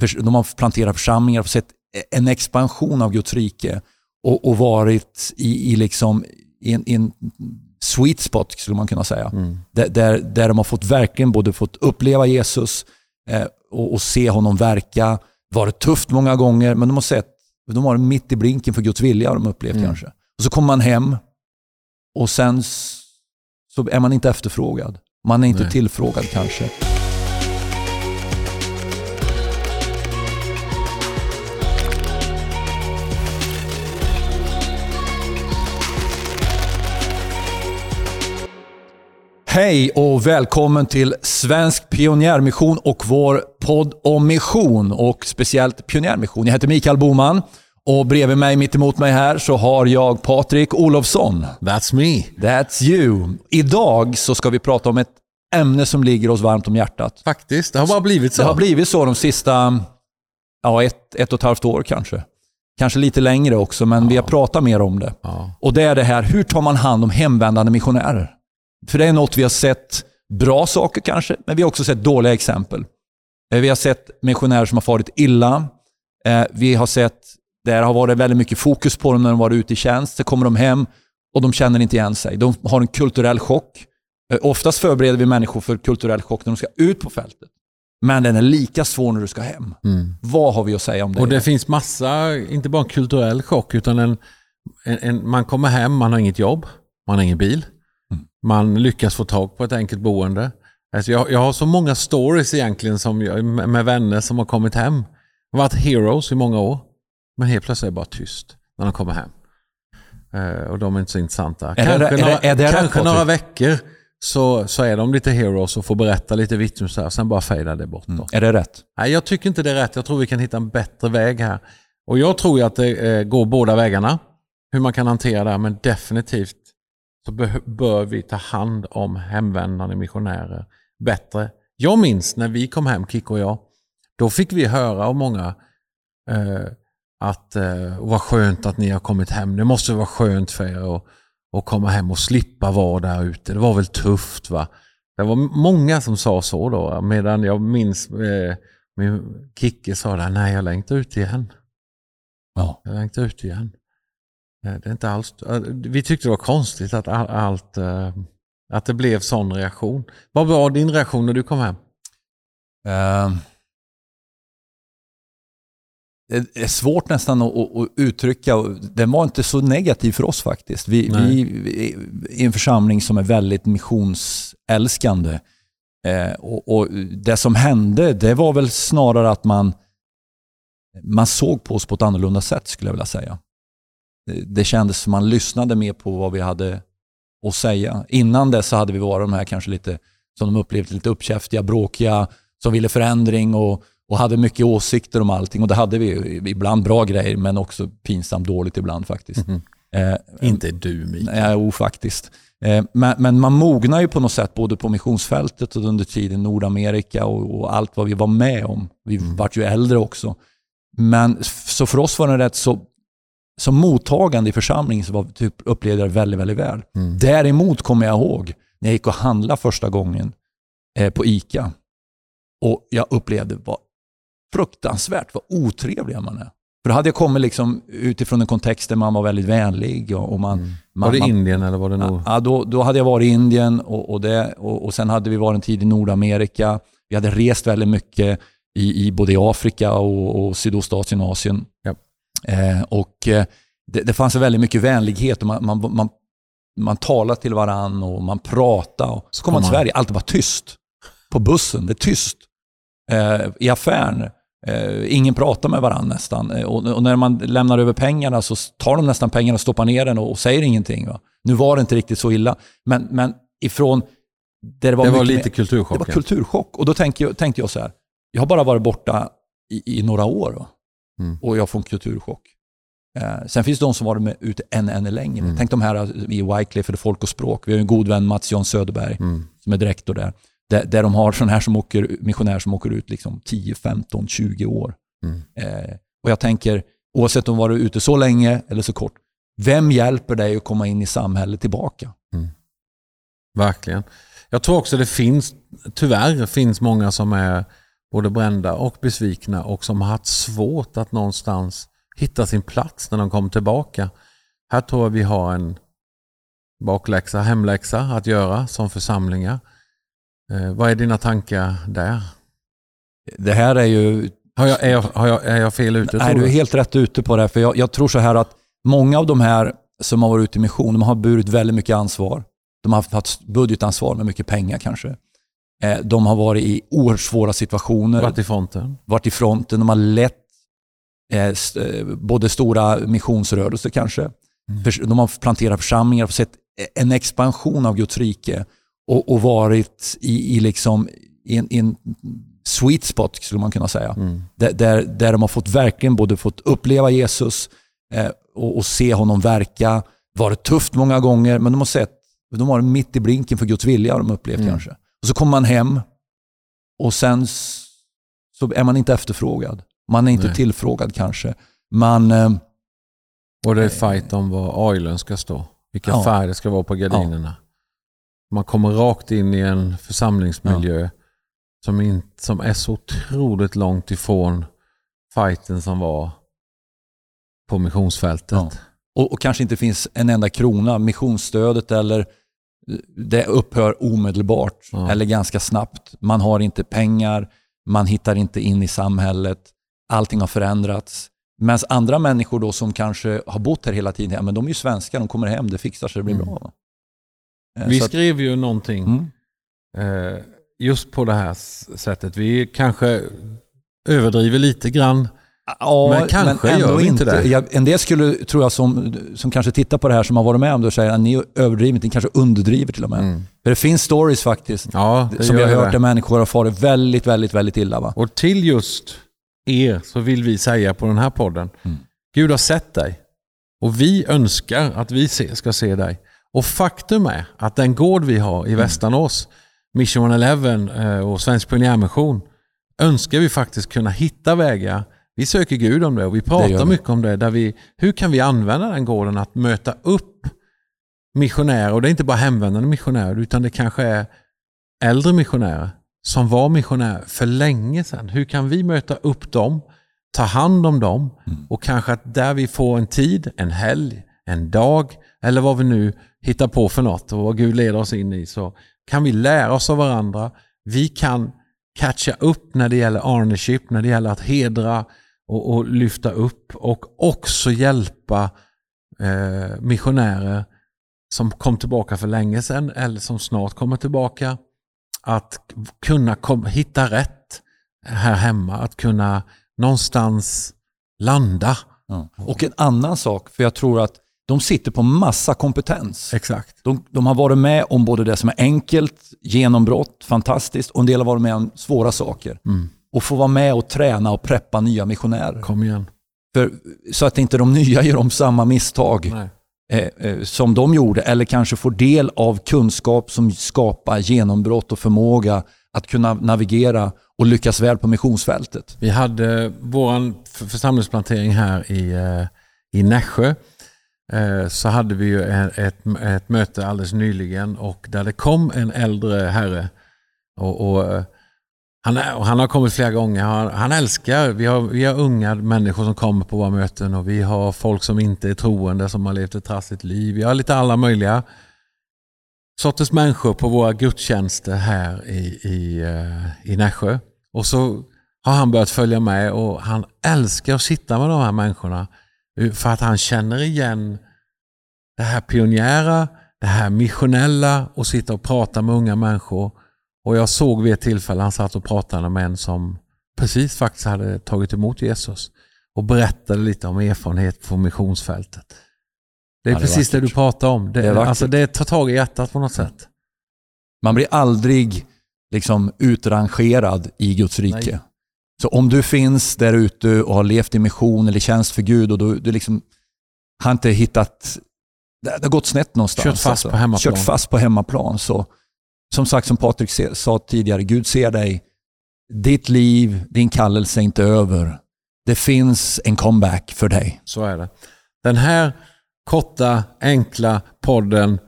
För- De har planterat församlingar och sett en expansion av Guds rike och, och varit i, i, liksom, i, en, i en sweet spot skulle man kunna säga. Där, där, där de har fått verkligen både fått uppleva Jesus eh, och, och se honom verka. Varit tufft många gånger men de har sett, de har mitt i blinken för Guds vilja har de upplevt kanske. Och så kommer man hem och sen så är man inte efterfrågad. Man är inte Nej. tillfrågad kanske. Hej och välkommen till Svensk Pionjärmission och vår podd om mission och speciellt pionjärmission. Jag heter Mikael Boman och bredvid mig, mitt emot mig här, så har jag Patrik Olofsson. That's me. That's you. Idag så ska vi prata om ett ämne som ligger oss varmt om hjärtat. Faktiskt, det har bara blivit så. Det har blivit så de sista ja, ett, ett och ett halvt år kanske. Kanske lite längre också, men vi har pratat mer om det. Ja. Och det är det här, hur tar man hand om hemvändande missionärer? För det är något vi har sett bra saker kanske, men vi har också sett dåliga exempel. Eh, Vi har sett missionärer som har farit illa. Eh, Vi har sett, där har varit väldigt mycket fokus på dem när de varit ute i tjänst. Så kommer de hem och de känner inte igen sig. De har en kulturell chock. Eh, Oftast förbereder vi människor för kulturell chock när de ska ut på fältet. Men den är lika svår när du ska hem. Vad har vi att säga om det? Och det finns massa, inte bara en kulturell chock, utan en, en, en, man kommer hem, man har inget jobb, man har ingen bil, man lyckas få tag på ett enkelt boende. Alltså jag, jag har så många stories egentligen som jag, med vänner som har kommit hem. har varit heroes i många år, men helt plötsligt är det bara tyst när de kommer hem. Eh, och de är inte så intressanta. Kanske, är några, det kanske veckor så, så är de lite heroes och får berätta lite vittnesbörd, sen bara fejdar det bort. Då. Är det rätt? Nej, jag tycker inte det är rätt. Jag tror vi kan hitta en bättre väg här. Och jag tror ju att det eh, går båda vägarna. Hur man kan hantera det här, men definitivt så bör vi ta hand om hemvändande missionärer bättre. Jag minns när vi kom hem, Kikko och jag, då fick vi höra av många eh, att eh, vad skönt att ni har kommit hem. Det måste vara skönt för er att, att komma hem och slippa vara där ute. Det var väl tufft va? Det var många som sa så då, medan jag minns eh, min Kicke sa där, nej jag längtar ut igen. Ja. Jag längtar ut igen. Eh, Det är inte alls, eh, vi tyckte det var konstigt att all, allt, eh, att det blev sån reaktion. Vad var din reaktion när du kom hem? Eh, Det är svårt nästan att, att, uttrycka. Den var inte så negativ för oss faktiskt. Vi, vi vi är en församling som är väldigt missionsälskande. Eh, och, och det som hände, det var väl snarare att man, man såg på oss på ett annorlunda sätt skulle jag vilja säga. Det, kändes som man lyssnade mer på vad vi hade att säga. Innan dess hade vi varit de här kanske lite, som de upplevde, lite uppkäftiga, bråkiga, som ville förändring och, och hade mycket åsikter om allting. Och det hade vi. Ibland bra grejer, men också pinsamt dåligt ibland faktiskt. Eh, Inte du Mikael. Nej, jo, faktiskt. Eh, Men, men man mognar ju på något sätt både på missionsfältet och under tiden i Nordamerika och, och allt vad vi var med om. Vi vart ju äldre också. Men så för oss var det rätt så, som mottagande i församlingen så var, typ, upplevde jag det väldigt, väldigt väl. Däremot kommer jag ihåg när jag gick och handlade första gången eh, på ICA och jag upplevde vad fruktansvärt vad otrevliga man är. För då hade jag kommit liksom utifrån en kontext där man var väldigt vänlig och, och man, man Var det man, Indien eller var det nog? Ja, då, då hade jag varit i Indien och, och, det, och, och sen hade vi varit en tid i Nordamerika. Vi hade rest väldigt mycket i, i både Afrika och, och Sydostasien och Asien. Ja. Eh, och eh, det, det fanns väldigt mycket vänlighet och man, man, man, man talade till varann och man pratade. Och så kom man till man. Sverige, allt var tyst. På bussen, det är tyst. Eh, I affären, eh, ingen pratar med varandra nästan. Eh, och, och när man lämnar över pengarna så tar de nästan pengarna stoppar ner den och, och säger ingenting. Va? Nu var det inte riktigt så illa, men, men ifrån där det var, Det var lite mer- kulturchock. det var kulturchock. Och då tänkte jag, tänkte jag så här, jag har bara varit borta i, i några år va? Mm. och jag får en kulturchock. Eh, sen finns det de som varit med ute ännu, ännu längre. Mm. Tänk de här i Wycliffe för folk och språk. Vi har en god vän, Mats Jan Söderberg, Mm. som är direktor där. Där, där de har sådana här som åker, missionärer som åker ut liksom 10, 15, 20 år. Mm. Eh, och jag tänker, oavsett om de varit ute så länge eller så kort, vem hjälper dig att komma in i samhället tillbaka? Verkligen. Jag tror också det finns, tyvärr finns många som är både brända och besvikna och som har haft svårt att någonstans hitta sin plats när de kommer tillbaka. Här tror jag vi har en bakläxa, hemläxa att göra som församlingar. Eh, vad är dina tankar där? Det här är ju... Har jag, är, jag, har jag, är jag fel ute? Nej, du är helt rätt ute på det. För jag, jag tror så här att många av de här som har varit ute i mission, de har burit väldigt mycket ansvar. De har haft budgetansvar med mycket pengar kanske. Eh, de har varit i oerhört svåra situationer. Varit i fronten. Varit i fronten. De har lett eh, både stora missionsrörelser kanske. Mm. De har planterat församlingar, sett en expansion av Guds rike och, och varit i, i, liksom, i, en, i en sweet spot skulle man kunna säga. Mm. Där, där, där de har fått verkligen både fått uppleva Jesus eh, och, och, se honom verka. Varit tufft många gånger, men de har sett, de har mitt i blinken för Guds vilja har de upplevt mm. kanske. Och så kommer man hem och sen så är man inte efterfrågad. Man är inte Nej. tillfrågad kanske. Man... Eh, och det är fight om var oilen ska stå. Vilka ja. färger det ska vara på gardinerna. Ja. Man kommer rakt in i en församlingsmiljö ja. som, in, som är så otroligt långt ifrån fighten som var på missionsfältet. Och, och, kanske inte finns en enda krona. Missionsstödet eller det upphör omedelbart eller ganska snabbt. Man har inte pengar, man hittar inte in i samhället, allting har förändrats. Medan andra människor då som kanske har bott här hela tiden, ja, men de är ju svenskar, de kommer hem, det fixar sig, det blir mm. bra. Eh, vi skrev ju någonting mm. eh, just på det här sättet. Vi kanske överdriver lite grann. Ja, men kanske men gör vi inte det. Jag, en del skulle, tror jag, som, som kanske tittar på det här, som har varit med om det, säger att ni är överdrivet, ni kanske underdriver till och med. Mm. För det finns stories faktiskt, ja, som jag har hört, där människor har farit väldigt, väldigt, väldigt illa. Va? Och till just er så vill vi säga på den här podden, mm. Gud har sett dig. Och vi önskar att vi ska se dig. Och faktum är att den gård vi har i mm. Västanås, Mission 11 eh, och Svensk Pionjärmission, önskar vi faktiskt kunna hitta vägar. Vi söker Gud om det och vi pratar mycket om det. Där vi, hur kan vi använda den gården att möta upp missionärer? Och det är inte bara hemvändande missionärer utan det kanske är äldre missionärer som var missionärer för länge sedan. Hur kan vi möta upp dem, ta hand om dem mm. och kanske att där vi får en tid, en helg, en dag eller vad vi nu hittar på för något och vad Gud leder oss in i så kan vi lära oss av varandra. Vi kan catcha upp när det gäller ownership, när det gäller att hedra och, och lyfta upp och också hjälpa eh, missionärer som kom tillbaka för länge sedan eller som snart kommer tillbaka. Att kunna kom, hitta rätt här hemma, att kunna någonstans landa. Ja. Och en annan sak, för jag tror att de sitter på massa kompetens. Exakt. De, de, har varit med om både det som är enkelt, genombrott, fantastiskt och en del har varit med om svåra saker. Mm. Och få vara med och träna och preppa nya missionärer. Kom igen. För, så att inte de nya gör om samma misstag eh, eh, som de gjorde. Eller kanske får del av kunskap som skapar genombrott och förmåga att kunna navigera och lyckas väl på missionsfältet. Vi hade vår församlingsplantering här i, eh, i Nässjö Eh, så hade vi ju ett, ett möte alldeles nyligen och där det kom en äldre herre. Och, och han, och han har kommit flera gånger. Han, han, älskar, vi har, vi har unga människor som kommer på våra möten och vi har folk som inte är troende som har levt ett trassligt liv. Vi har lite alla möjliga sorters människor på våra gudstjänster här i, i, eh, i Nässjö. Och så har han börjat följa med och han älskar att sitta med de här människorna eh, för att han känner igen det här pionjära, det här missionella och sitta och prata med unga människor. Och jag såg vid ett tillfälle han satt och pratade med en som precis faktiskt hade tagit emot Jesus och berättade lite om erfarenhet på missionsfältet. Det är ja, det precis det du pratar om. Det, det, alltså, det tar tag i hjärtat på något sätt. Man blir aldrig liksom utrangerad i Guds rike. Nej. Så om du finns där ute och har levt i mission eller tjänst för Gud och du, du liksom har inte hittat, det har gått snett någonstans. Kört fast alltså. på hemmaplan. Kört fast på hemmaplan. Så, som sagt, som Patrik sa tidigare, Gud ser dig. Ditt liv, din kallelse är inte över. Det finns en comeback för dig. Så är det. Den här korta, enkla podden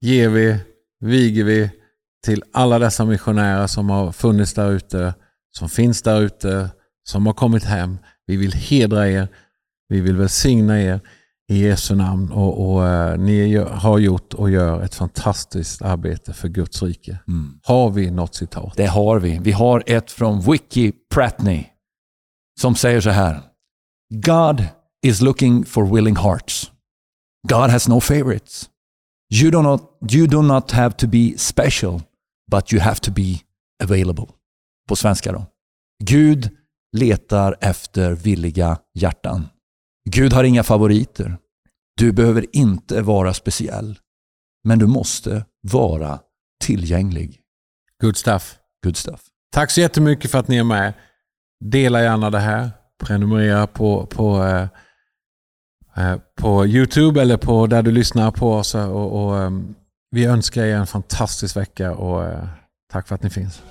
ger vi, viger vi till alla dessa missionärer som har funnits där ute, som finns där ute, som har kommit hem. Vi vill hedra er. Vi vill välsigna er i Jesu namn. Och, och uh, Ni har gjort och gör ett fantastiskt arbete för Guds rike. Mm. Har vi något citat? Det har vi. Vi har ett från Wiki Pratney som säger så här. God is looking for willing hearts. God has no favorites. You do not, you do not have to be special, but you have to be available. På svenska då. Gud letar efter villiga hjärtan. Gud har inga favoriter. Du behöver inte vara speciell. Men du måste vara tillgänglig. Good stuff. Good stuff. Tack så jättemycket för att ni är med. Dela gärna det här. Prenumerera på, på, eh, eh på YouTube eller på där du lyssnar på oss. Och, och um, vi önskar er en fantastisk vecka och eh, tack för att ni finns.